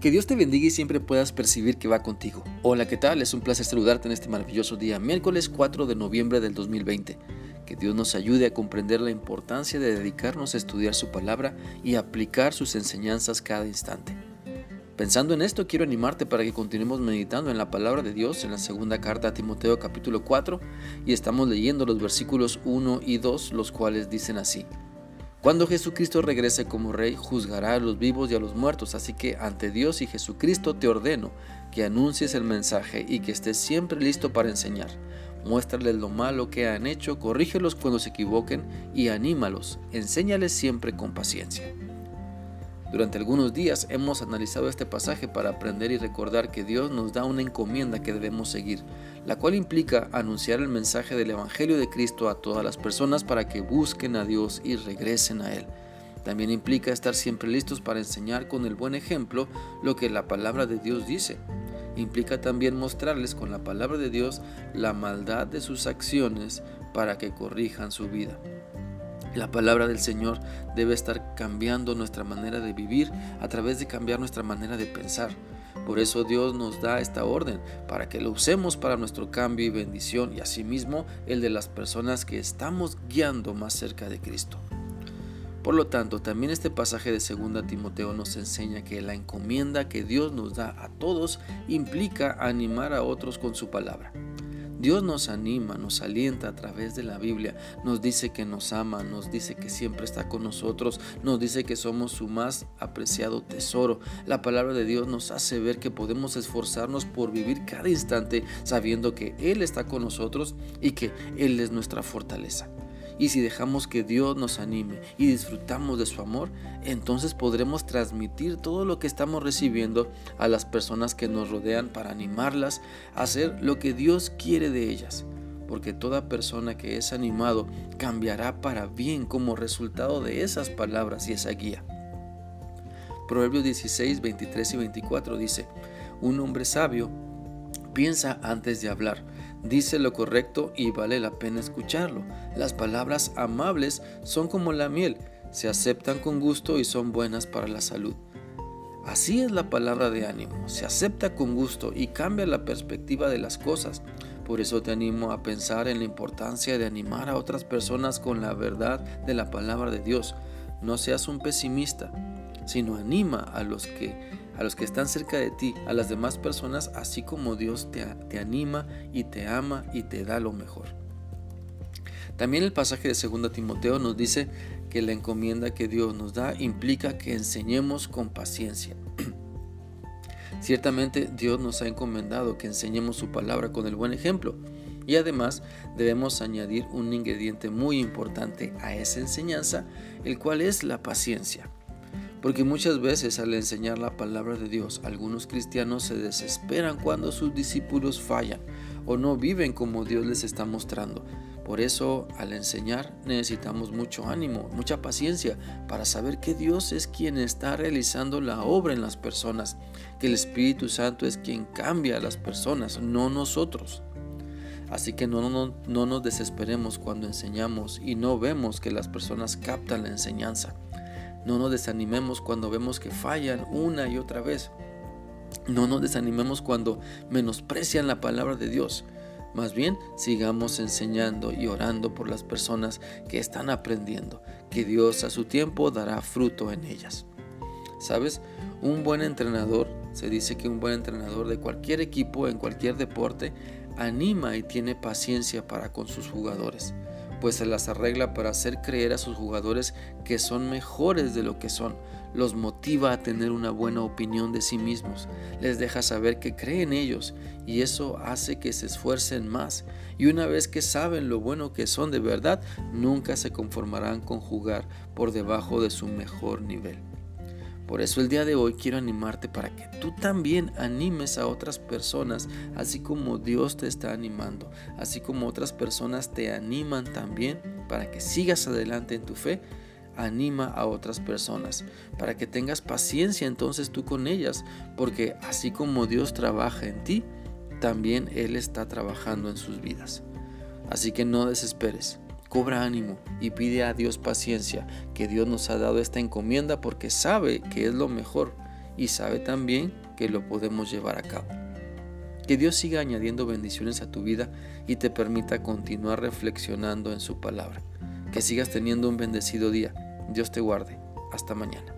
Que Dios te bendiga y siempre puedas percibir que va contigo. Hola, ¿qué tal? Es un placer saludarte en este maravilloso día, miércoles 4 de noviembre del 2020. Que Dios nos ayude a comprender la importancia de dedicarnos a estudiar su palabra y aplicar sus enseñanzas cada instante. Pensando en esto, quiero animarte para que continuemos meditando en la palabra de Dios en la segunda carta a Timoteo capítulo 4 y estamos leyendo los versículos 1 y 2, los cuales dicen así. Cuando Jesucristo regrese como Rey, juzgará a los vivos y a los muertos, así que ante Dios y Jesucristo te ordeno que anuncies el mensaje y que estés siempre listo para enseñar. Muéstrales lo malo que han hecho, corrígelos cuando se equivoquen y anímalos, enséñales siempre con paciencia. Durante algunos días hemos analizado este pasaje para aprender y recordar que Dios nos da una encomienda que debemos seguir, la cual implica anunciar el mensaje del Evangelio de Cristo a todas las personas para que busquen a Dios y regresen a Él. También implica estar siempre listos para enseñar con el buen ejemplo lo que la palabra de Dios dice. Implica también mostrarles con la palabra de Dios la maldad de sus acciones para que corrijan su vida. La palabra del Señor debe estar cambiando nuestra manera de vivir a través de cambiar nuestra manera de pensar. Por eso Dios nos da esta orden, para que lo usemos para nuestro cambio y bendición y asimismo el de las personas que estamos guiando más cerca de Cristo. Por lo tanto, también este pasaje de 2 Timoteo nos enseña que la encomienda que Dios nos da a todos implica animar a otros con su palabra. Dios nos anima, nos alienta a través de la Biblia, nos dice que nos ama, nos dice que siempre está con nosotros, nos dice que somos su más apreciado tesoro. La palabra de Dios nos hace ver que podemos esforzarnos por vivir cada instante sabiendo que Él está con nosotros y que Él es nuestra fortaleza. Y si dejamos que Dios nos anime y disfrutamos de su amor, entonces podremos transmitir todo lo que estamos recibiendo a las personas que nos rodean para animarlas a hacer lo que Dios quiere de ellas. Porque toda persona que es animado cambiará para bien como resultado de esas palabras y esa guía. Proverbios 16, 23 y 24 dice, un hombre sabio piensa antes de hablar dice lo correcto y vale la pena escucharlo. Las palabras amables son como la miel, se aceptan con gusto y son buenas para la salud. Así es la palabra de ánimo, se acepta con gusto y cambia la perspectiva de las cosas. Por eso te animo a pensar en la importancia de animar a otras personas con la verdad de la palabra de Dios. No seas un pesimista, sino anima a los que a los que están cerca de ti, a las demás personas, así como Dios te, te anima y te ama y te da lo mejor. También el pasaje de 2 Timoteo nos dice que la encomienda que Dios nos da implica que enseñemos con paciencia. Ciertamente Dios nos ha encomendado que enseñemos su palabra con el buen ejemplo y además debemos añadir un ingrediente muy importante a esa enseñanza, el cual es la paciencia. Porque muchas veces al enseñar la palabra de Dios, algunos cristianos se desesperan cuando sus discípulos fallan o no viven como Dios les está mostrando. Por eso al enseñar necesitamos mucho ánimo, mucha paciencia para saber que Dios es quien está realizando la obra en las personas, que el Espíritu Santo es quien cambia a las personas, no nosotros. Así que no, no, no nos desesperemos cuando enseñamos y no vemos que las personas captan la enseñanza. No nos desanimemos cuando vemos que fallan una y otra vez. No nos desanimemos cuando menosprecian la palabra de Dios. Más bien, sigamos enseñando y orando por las personas que están aprendiendo, que Dios a su tiempo dará fruto en ellas. ¿Sabes? Un buen entrenador, se dice que un buen entrenador de cualquier equipo, en cualquier deporte, anima y tiene paciencia para con sus jugadores pues se las arregla para hacer creer a sus jugadores que son mejores de lo que son, los motiva a tener una buena opinión de sí mismos, les deja saber que creen en ellos y eso hace que se esfuercen más. Y una vez que saben lo bueno que son de verdad, nunca se conformarán con jugar por debajo de su mejor nivel. Por eso el día de hoy quiero animarte para que tú también animes a otras personas, así como Dios te está animando, así como otras personas te animan también para que sigas adelante en tu fe. Anima a otras personas para que tengas paciencia entonces tú con ellas, porque así como Dios trabaja en ti, también Él está trabajando en sus vidas. Así que no desesperes. Cobra ánimo y pide a Dios paciencia, que Dios nos ha dado esta encomienda porque sabe que es lo mejor y sabe también que lo podemos llevar a cabo. Que Dios siga añadiendo bendiciones a tu vida y te permita continuar reflexionando en su palabra. Que sigas teniendo un bendecido día. Dios te guarde. Hasta mañana.